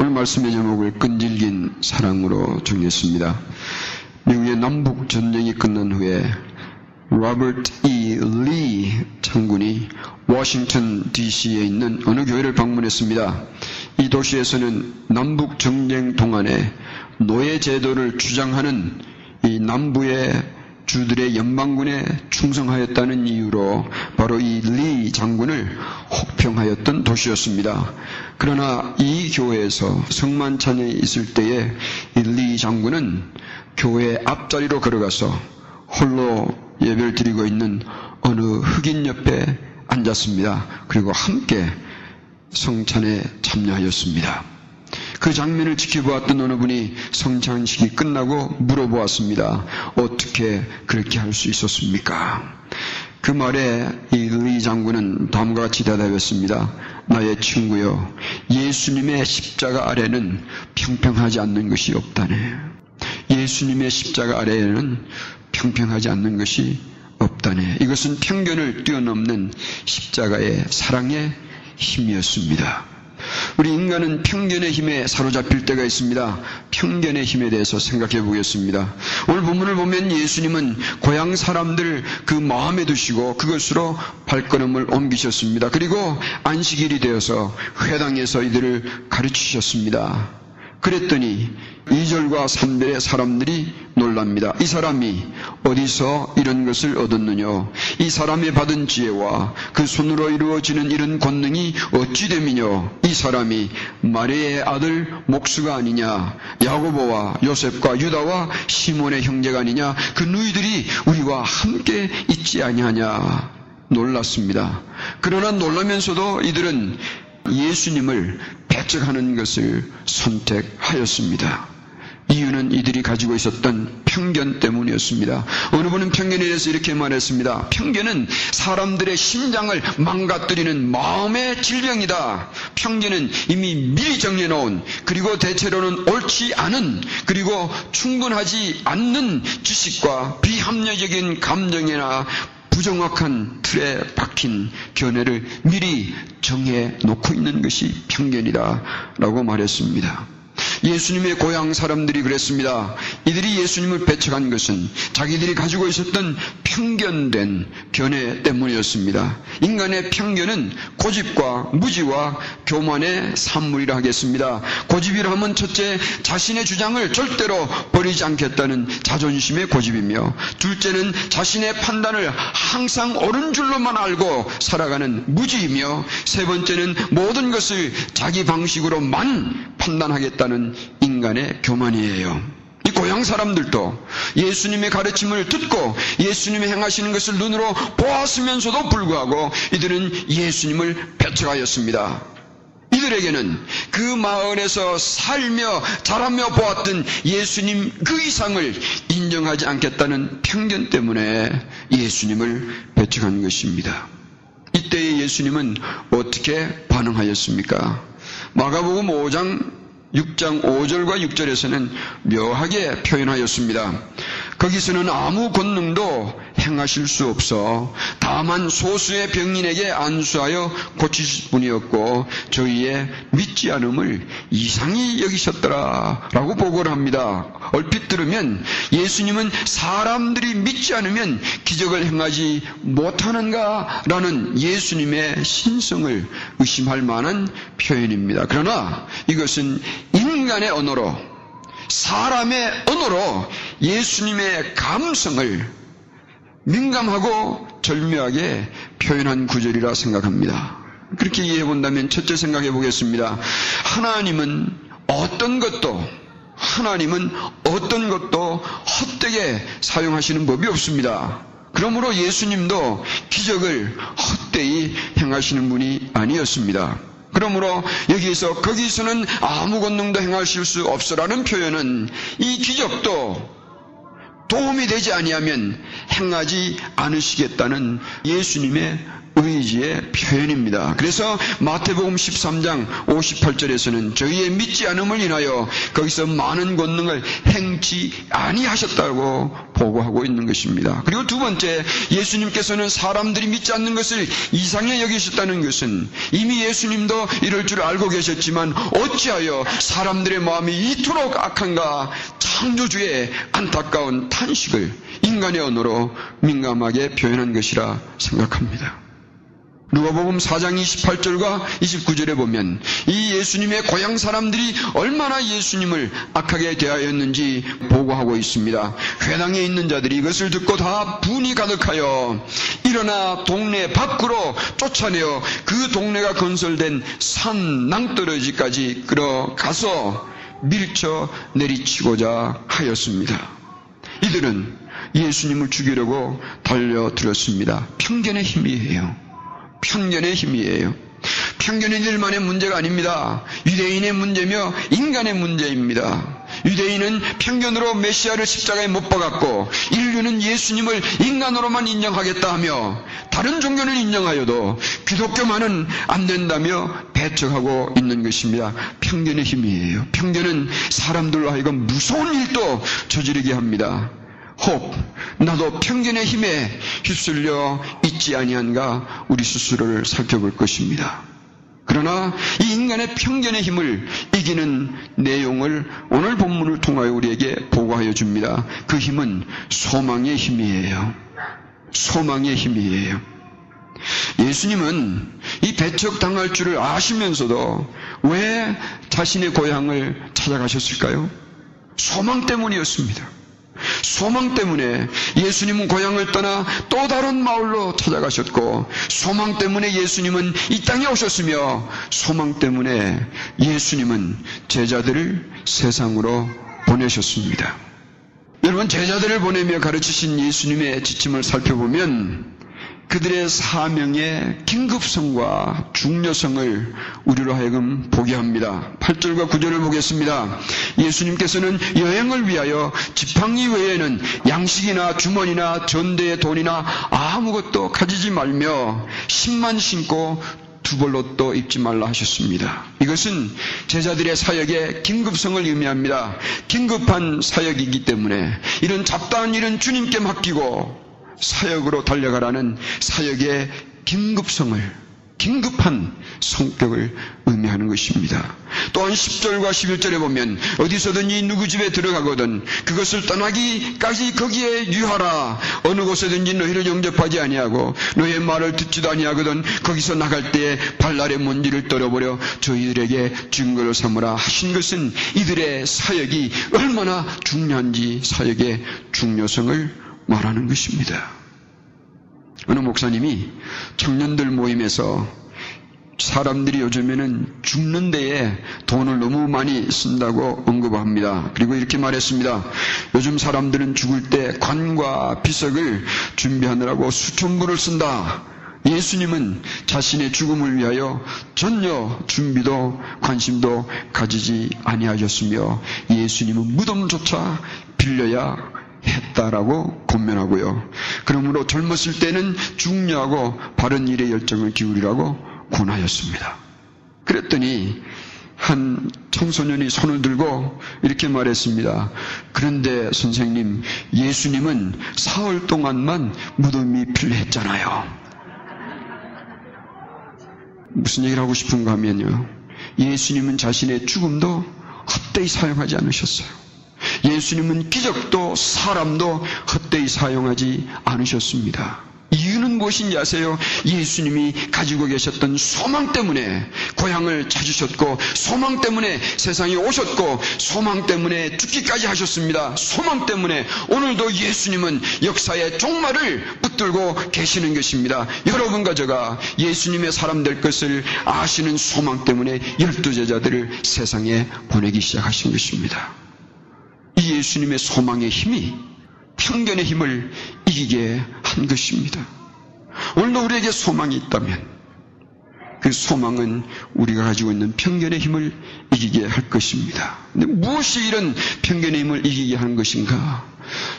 오늘 말씀의 제목을 끈질긴 사랑으로 정했습니다. 미국의 남북 전쟁이 끝난 후에 로버트 E. 리 장군이 워싱턴 DC에 있는 어느 교회를 방문했습니다. 이 도시에서는 남북 전쟁 동안에 노예 제도를 주장하는 이 남부의 주들의 연방군에 충성하였다는 이유로 바로 이 리 장군을 혹평하였던 도시였습니다. 그러나 이 교회에서 성만 찬양이 있을 때에 이 리 장군은 교회 앞자리로 걸어가서 홀로 예배를 드리고 있는 어느 흑인 옆에 앉았습니다. 그리고 함께 성찬에 참여하였습니다. 그 장면을 지켜보았던 어느 분이 성찬식이 끝나고 물어보았습니다. 어떻게 그렇게 할 수 있었습니까? 그 말에 이리 장군은 다음과 같이 대답했습니다. 나의 친구여, 예수님의 십자가 아래는 평평하지 않는 것이 없다네. 예수님의 십자가 아래에는 평평하지 않는 것이 없다네. 이것은 편견을 뛰어넘는 십자가의 사랑의 힘이었습니다. 우리 인간은 편견의 힘에 사로잡힐 때가 있습니다. 편견의 힘에 대해서 생각해 보겠습니다. 오늘 본문을 보면 예수님은 고향 사람들 그 마음에 두시고 그것으로 발걸음을 옮기셨습니다. 그리고 안식일이 되어서 회당에서 이들을 가르치셨습니다. 그랬더니 2절과 3절의 사람들이 놀랍니다. 이 사람이 어디서 이런 것을 얻었느냐? 이 사람이 받은 지혜와 그 손으로 이루어지는 이런 권능이 어찌 됨이뇨? 이 사람이 마리의 아들 목수가 아니냐? 야고보와 요셉과 유다와 시몬의 형제가 아니냐? 그 누이들이 우리와 함께 있지 아니하냐? 놀랐습니다. 그러나 놀라면서도 이들은 예수님을 배척하는 것을 선택하였습니다. 이유는 이들이 가지고 있었던 편견 때문이었습니다. 어느 분은 편견에 대해서 이렇게 말했습니다. 편견은 사람들의 심장을 망가뜨리는 마음의 질병이다. 편견은 이미 미리 정해놓은 그리고 대체로는 옳지 않은 그리고 충분하지 않는 지식과 비합리적인 감정이나 부정확한 틀에 박힌 견해를 미리 정해 놓고 있는 것이 편견이다. 라고 말했습니다. 예수님의 고향 사람들이 그랬습니다. 이들이 예수님을 배척한 것은 자기들이 가지고 있었던 편견된 견해 때문이었습니다. 인간의 편견은 고집과 무지와 교만의 산물이라 하겠습니다. 고집이라 하면 첫째 자신의 주장을 절대로 버리지 않겠다는 자존심의 고집이며 둘째는 자신의 판단을 항상 옳은 줄로만 알고 살아가는 무지이며 세 번째는 모든 것을 자기 방식으로만 판단하겠다는 인간의 교만이에요. 이 고향 사람들도 예수님의 가르침을 듣고 예수님이 행하시는 것을 눈으로 보았으면서도 불구하고 이들은 예수님을 배척하였습니다. 이들에게는 그 마을에서 살며 자라며 보았던 예수님 그 이상을 인정하지 않겠다는 편견 때문에 예수님을 배척한 것입니다. 이때의 예수님은 어떻게 반응하였습니까? 마가복음 5장 6장 5절과 6절에서는 묘하게 표현하였습니다. 거기서는 아무 권능도 행하실 수 없어 다만 소수의 병인에게 안수하여 고치실 분이었고 저희의 믿지 않음을 이상히 여기셨더라 라고 보고를 합니다. 얼핏 들으면 예수님은 사람들이 믿지 않으면 기적을 행하지 못하는가 라는 예수님의 신성을 의심할 만한 표현입니다. 그러나 이것은 인간의 언어로 사람의 언어로 예수님의 감성을 민감하고 절묘하게 표현한 구절이라 생각합니다. 그렇게 이해해 본다면 첫째 생각해 보겠습니다. 하나님은 어떤 것도 하나님은 어떤 것도 헛되게 사용하시는 법이 없습니다. 그러므로 예수님도 기적을 헛되이 행하시는 분이 아니었습니다. 그러므로 여기에서 거기서는 아무 권능도 행하실 수 없어라는 표현은 이 기적도 도움이 되지 아니하면 행하지 않으시겠다는 예수님의 의지의 표현입니다. 그래서 마태복음 13장 58절에서는 저희의 믿지 않음을 인하여 거기서 많은 권능을 행치 아니하셨다고 보고하고 있는 것입니다. 그리고 두 번째 예수님께서는 사람들이 믿지 않는 것을 이상해 여기셨다는 것은 이미 예수님도 이럴 줄 알고 계셨지만 어찌하여 사람들의 마음이 이토록 악한가 창조주의 안타까운 탄식을 인간의 언어로 민감하게 표현한 것이라 생각합니다. 누가복음 4장 28절과 29절에 보면 이 예수님의 고향 사람들이 얼마나 예수님을 악하게 대하였는지 보고하고 있습니다. 회당에 있는 자들이 이것을 듣고 다 분이 가득하여 일어나 동네 밖으로 쫓아내어 그 동네가 건설된 산 낭떠러지까지 끌어가서 밀쳐 내리치고자 하였습니다. 이들은 예수님을 죽이려고 달려들었습니다. 편견의 힘이에요. 편견의 힘이에요. 편견은 일만의 문제가 아닙니다. 유대인의 문제며 인간의 문제입니다. 유대인은 편견으로 메시아를 십자가에 못 박았고 인류는 예수님을 인간으로만 인정하겠다 하며 다른 종교는 인정하여도 기독교만은 안 된다며 배척하고 있는 것입니다. 편견의 힘이에요. 편견은 사람들로 하여금 무서운 일도 저지르게 합니다. 혹 나도 편견의 힘에 휩쓸려 있지 아니한가 우리 스스로를 살펴볼 것입니다. 그러나 이 인간의 편견의 힘을 이기는 내용을 오늘 본문을 통하여 우리에게 보고하여 줍니다. 그 힘은 소망의 힘이에요. 소망의 힘이에요. 예수님은 이 배척당할 줄을 아시면서도 왜 자신의 고향을 찾아가셨을까요? 소망 때문이었습니다. 소망 때문에 예수님은 고향을 떠나 또 다른 마을로 찾아가셨고 소망 때문에 예수님은 이 땅에 오셨으며 소망 때문에 예수님은 제자들을 세상으로 보내셨습니다. 여러분 제자들을 보내며 가르치신 예수님의 지침을 살펴보면 그들의 사명의 긴급성과 중요성을 우리로 하여금 보게 합니다. 8절과 9절을 보겠습니다. 예수님께서는 여행을 위하여 지팡이 외에는 양식이나 주머니나 전대의 돈이나 아무것도 가지지 말며 신만 신고 두 벌로 또 입지 말라 하셨습니다. 이것은 제자들의 사역의 긴급성을 의미합니다. 긴급한 사역이기 때문에 이런 잡다한 일은 주님께 맡기고 사역으로 달려가라는 사역의 긴급성을 긴급한 성격을 의미하는 것입니다. 또한 10절과 11절에 보면 어디서든지 누구 집에 들어가거든 그것을 떠나기까지 거기에 유하라 어느 곳에든지 너희를 영접하지 아니하고 너의 말을 듣지도 아니하거든 거기서 나갈 때에 발날의 먼지를 떨어버려 저희들에게 증거를 삼으라 하신 것은 이들의 사역이 얼마나 중요한지 사역의 중요성을 말하는 것입니다. 어느 목사님이 청년들 모임에서 사람들이 요즘에는 죽는 데에 돈을 너무 많이 쓴다고 언급합니다. 그리고 이렇게 말했습니다. 요즘 사람들은 죽을 때 관과 비석을 준비하느라고 수천 불을 쓴다. 예수님은 자신의 죽음을 위하여 전혀 준비도 관심도 가지지 아니하셨으며 예수님은 무덤조차 빌려야 했다라고 권면하고요. 그러므로 젊었을 때는 중요하고 바른 일에 열정을 기울이라고 권하였습니다. 그랬더니 한 청소년이 손을 들고 이렇게 말했습니다. 그런데 선생님, 예수님은 사흘 동안만 무덤이 필요했잖아요. 무슨 얘기를 하고 싶은가 하면요. 예수님은 자신의 죽음도 헛되이 사용하지 않으셨어요. 예수님은 기적도 사람도 헛되이 사용하지 않으셨습니다. 이유는 무엇인지 아세요? 예수님이 가지고 계셨던 소망 때문에 고향을 찾으셨고 소망 때문에 세상에 오셨고 소망 때문에 죽기까지 하셨습니다. 소망 때문에 오늘도 예수님은 역사의 종말을 붙들고 계시는 것입니다. 여러분과 제가 예수님의 사람 될 것을 아시는 소망 때문에 열두 제자들을 세상에 보내기 시작하신 것입니다. 이 예수님의 소망의 힘이 편견의 힘을 이기게 한 것입니다. 오늘도 우리에게 소망이 있다면 그 소망은 우리가 가지고 있는 편견의 힘을 이기게 할 것입니다. 근데 무엇이 이런 편견의 힘을 이기게 하는 것인가?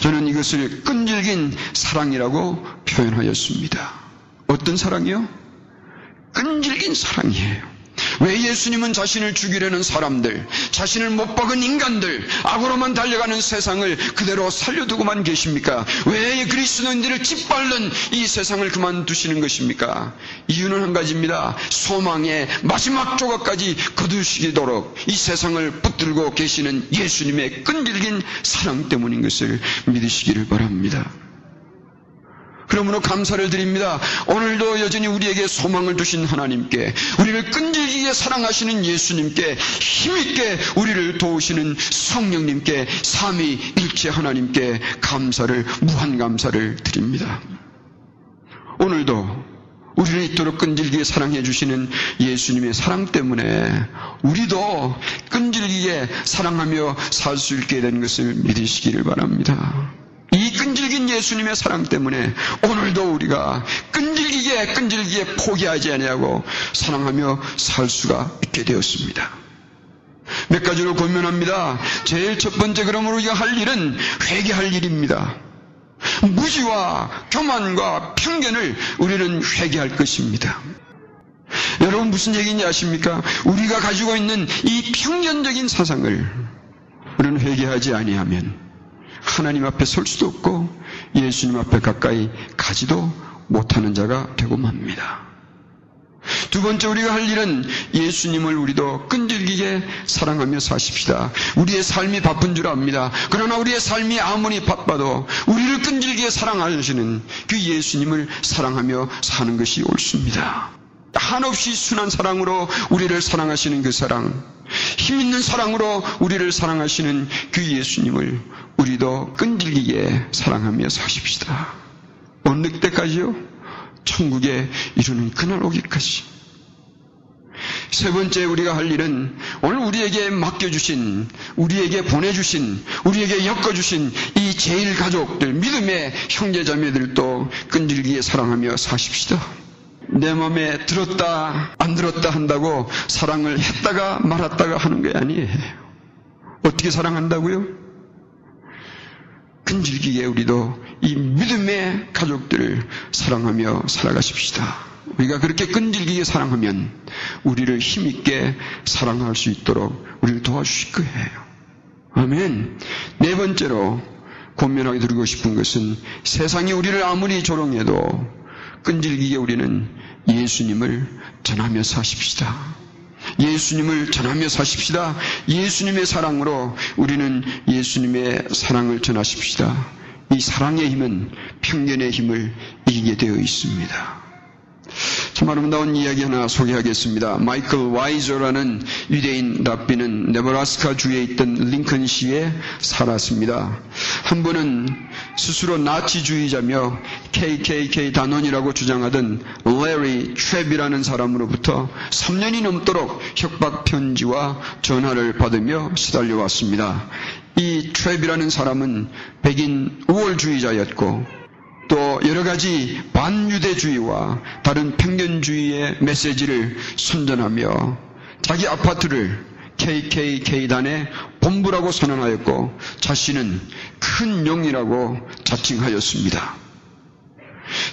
저는 이것을 끈질긴 사랑이라고 표현하였습니다. 어떤 사랑이요? 끈질긴 사랑이에요. 왜 예수님은 자신을 죽이려는 사람들, 자신을 못 박은 인간들, 악으로만 달려가는 세상을 그대로 살려두고만 계십니까? 왜 그리스도인들을 짓밟는 이 세상을 그만두시는 것입니까? 이유는 한 가지입니다. 소망의 마지막 조각까지 거두시도록 이 세상을 붙들고 계시는 예수님의 끈질긴 사랑 때문인 것을 믿으시기를 바랍니다. 그러므로 감사를 드립니다. 오늘도 여전히 우리에게 소망을 주신 하나님께, 우리를 끈질기게 사랑하시는 예수님께, 힘있게 우리를 도우시는 성령님께, 삼위 일체 하나님께 감사를, 무한 감사를 드립니다. 오늘도 우리를 이토록 끈질기게 사랑해 주시는 예수님의 사랑 때문에 우리도 끈질기게 사랑하며 살 수 있게 된 것을 믿으시기를 바랍니다. 예수님의 사랑 때문에 오늘도 우리가 끈질기게 끈질기게 포기하지 아니하고 사랑하며 살 수가 있게 되었습니다. 몇 가지로 고민합니다. 제일 첫 번째 그러므로 우리가 할 일은 회개할 일입니다. 무지와 교만과 편견을 우리는 회개할 것입니다. 여러분 무슨 얘기인지 아십니까? 우리가 가지고 있는 이 편견적인 사상을 우리는 회개하지 아니하면 하나님 앞에 설 수도 없고 예수님 앞에 가까이 가지도 못하는 자가 되고 맙니다. 두 번째 우리가 할 일은 예수님을 우리도 끈질기게 사랑하며 사십시다. 우리의 삶이 바쁜 줄 압니다. 그러나 우리의 삶이 아무리 바빠도 우리를 끈질기게 사랑하시는 그 예수님을 사랑하며 사는 것이 옳습니다. 한없이 순한 사랑으로 우리를 사랑하시는 그 사랑, 힘 있는 사랑으로 우리를 사랑하시는 그 예수님을 우리도 끈질기게 사랑하며 사십시다. 어느 때까지요? 천국에 이르는 그날 오기까지. 세 번째 우리가 할 일은 오늘 우리에게 맡겨주신, 우리에게 보내주신, 우리에게 엮어주신 이 제일 가족들, 믿음의 형제자매들도 끈질기게 사랑하며 사십시다. 내 마음에 들었다, 안 들었다 한다고 사랑을 했다가 말았다가 하는 게 아니에요. 어떻게 사랑한다고요? 끈질기게 우리도 이 믿음의 가족들을 사랑하며 살아가십시다. 우리가 그렇게 끈질기게 사랑하면 우리를 힘있게 사랑할 수 있도록 우리를 도와주실 거예요. 아멘. 네 번째로 권면하게 드리고 싶은 것은 세상이 우리를 아무리 조롱해도 끈질기게 우리는 예수님을 전하며 사십시다. 예수님을 전하며 사십시다. 예수님의 사랑으로 우리는 예수님의 사랑을 전하십시다. 이 사랑의 힘은 평균의 힘을 이기게 되어 있습니다. 참 아름다운 이야기 하나 소개하겠습니다. 마이클 와이저라는 유대인 랍비는 네브라스카 주에 있던 링컨시에 살았습니다. 한 번은 스스로 나치주의자며 KKK 단원이라고 주장하던 레리 트랩이라는 사람으로부터 3년이 넘도록 협박 편지와 전화를 받으며 시달려왔습니다. 이 트랩이라는 사람은 백인 우월주의자였고 또 여러 가지 반유대주의와 다른 편견주의의 메시지를 선전하며 자기 아파트를 KKK단의 본부라고 선언하였고 자신은 큰 용이라고 자칭하였습니다.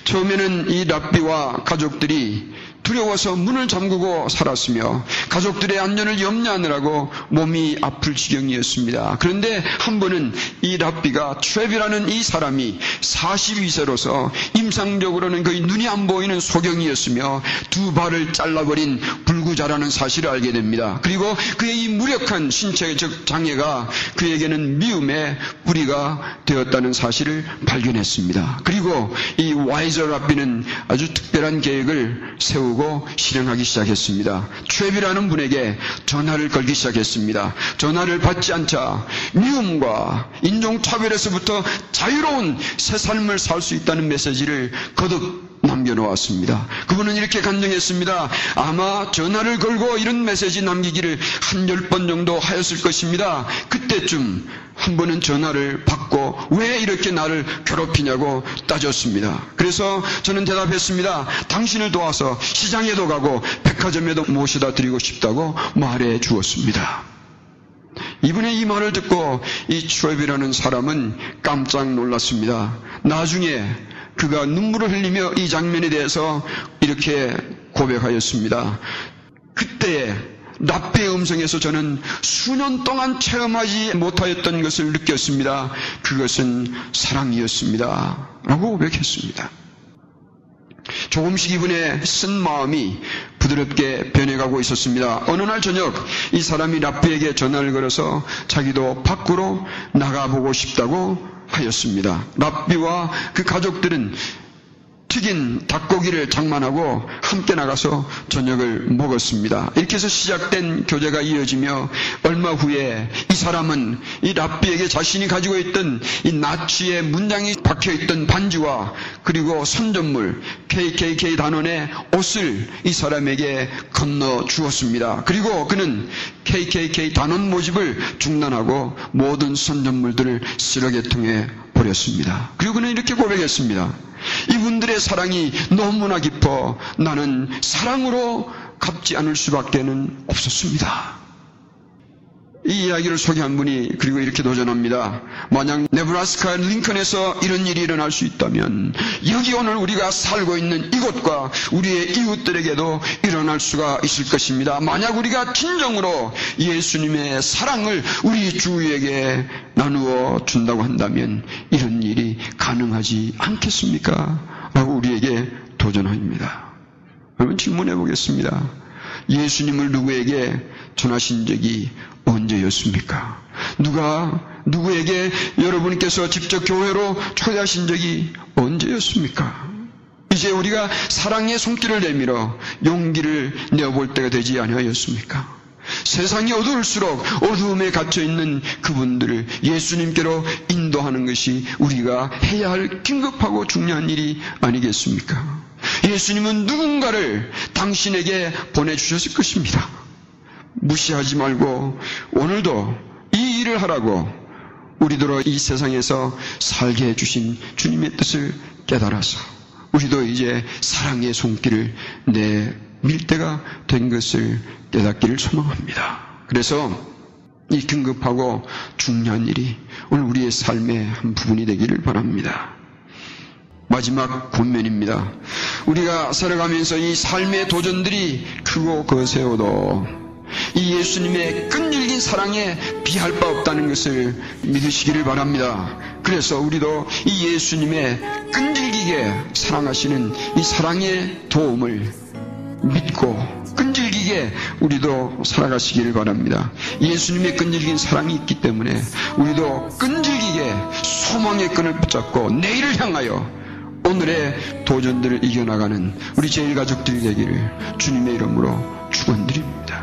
처음에는 이 랍비와 가족들이 두려워서 문을 잠그고 살았으며 가족들의 안전을 염려하느라고 몸이 아플 지경이었습니다. 그런데 한 번은 이 랍비가 트랩이라는 이 사람이 42세로서 임상적으로는 거의 눈이 안 보이는 소경이었으며 두 발을 잘라버린 불구자라는 사실을 알게 됩니다. 그리고 그의 이 무력한 신체적 장애가 그에게는 미움의 뿌리가 되었다는 사실을 발견했습니다. 그리고 이 와이저 랍비는 아주 특별한 계획을 세우고 실행하기 시작했습니다. 최비라는 분에게 전화를 걸기 시작했습니다. 전화를 받지 않자 미움과 인종차별에서부터 자유로운 새 삶을 살 수 있다는 메시지를 거듭 남겨놓았습니다. 그분은 이렇게 간증했습니다. 아마 전화를 걸고 이런 메시지 남기기를 한 열 번 정도 하였을 것입니다. 그때쯤 한 번은 전화를 받고 왜 이렇게 나를 괴롭히냐고 따졌습니다. 그래서 저는 대답했습니다. 당신을 도와서 시장에도 가고 백화점에도 모셔다 드리고 싶다고 말해 주었습니다. 이분의 이 말을 듣고 이 트랩이라는 사람은 깜짝 놀랐습니다. 나중에 그가 눈물을 흘리며 이 장면에 대해서 이렇게 고백하였습니다. 그때 납비의 음성에서 저는 수년 동안 체험하지 못하였던 것을 느꼈습니다. 그것은 사랑이었습니다. 라고 고백했습니다. 조금씩 이분의 쓴 마음이 부드럽게 변해가고 있었습니다. 어느 날 저녁 이 사람이 랍비에게 전화를 걸어서 자기도 밖으로 나가보고 싶다고 하였습니다. 랍비와 그 가족들은 튀긴 닭고기를 장만하고 함께 나가서 저녁을 먹었습니다. 이렇게 해서 시작된 교제가 이어지며 얼마 후에 이 사람은 이 랍비에게 자신이 가지고 있던 이 나치의 문장이 박혀 있던 반지와 그리고 선전물 KKK 단원의 옷을 이 사람에게 건너 주었습니다. 그리고 그는 KKK 단원 모집을 중단하고 모든 선전물들을 쓰레기통에 버렸습니다. 그리고 그는 이렇게 고백했습니다. 이분들의 사랑이 너무나 깊어 나는 사랑으로 갚지 않을 수밖에는 없었습니다. 이 이야기를 소개한 분이 그리고 이렇게 도전합니다. 만약 네브라스카 링컨에서 이런 일이 일어날 수 있다면 여기 오늘 우리가 살고 있는 이곳과 우리의 이웃들에게도 일어날 수가 있을 것입니다. 만약 우리가 진정으로 예수님의 사랑을 우리 주위에게 나누어 준다고 한다면 이런 일이 가능하지 않겠습니까? 라고 우리에게 도전합니다. 여러분 질문해 보겠습니다. 예수님을 누구에게 전하신 적이 언제였습니까? 누가 누구에게 여러분께서 직접 교회로 초대하신 적이 언제였습니까? 이제 우리가 사랑의 손길을 내밀어 용기를 내어볼 때가 되지 아니하였습니까? 세상이 어두울수록 어두움에 갇혀 있는 그분들을 예수님께로 인도하는 것이 우리가 해야 할 긴급하고 중요한 일이 아니겠습니까? 예수님은 누군가를 당신에게 보내주셨을 것입니다. 무시하지 말고 오늘도 이 일을 하라고 우리들로 이 세상에서 살게 해주신 주님의 뜻을 깨달아서 우리도 이제 사랑의 손길을 내밀 때가 된 것을 깨닫기를 소망합니다. 그래서 이 긴급하고 중요한 일이 오늘 우리의 삶의 한 부분이 되기를 바랍니다. 마지막 권면입니다. 우리가 살아가면서 이 삶의 도전들이 크고 거세어도 이 예수님의 끈질긴 사랑에 비할 바 없다는 것을 믿으시기를 바랍니다. 그래서 우리도 이 예수님의 끈질기게 사랑하시는 이 사랑의 도움을 믿고 끈질기게 우리도 살아가시기를 바랍니다. 예수님의 끈질긴 사랑이 있기 때문에 우리도 끈질기게 소망의 끈을 붙잡고 내일을 향하여 오늘의 도전들을 이겨나가는 우리 제일 가족들이 되기를 주님의 이름으로 축원드립니다.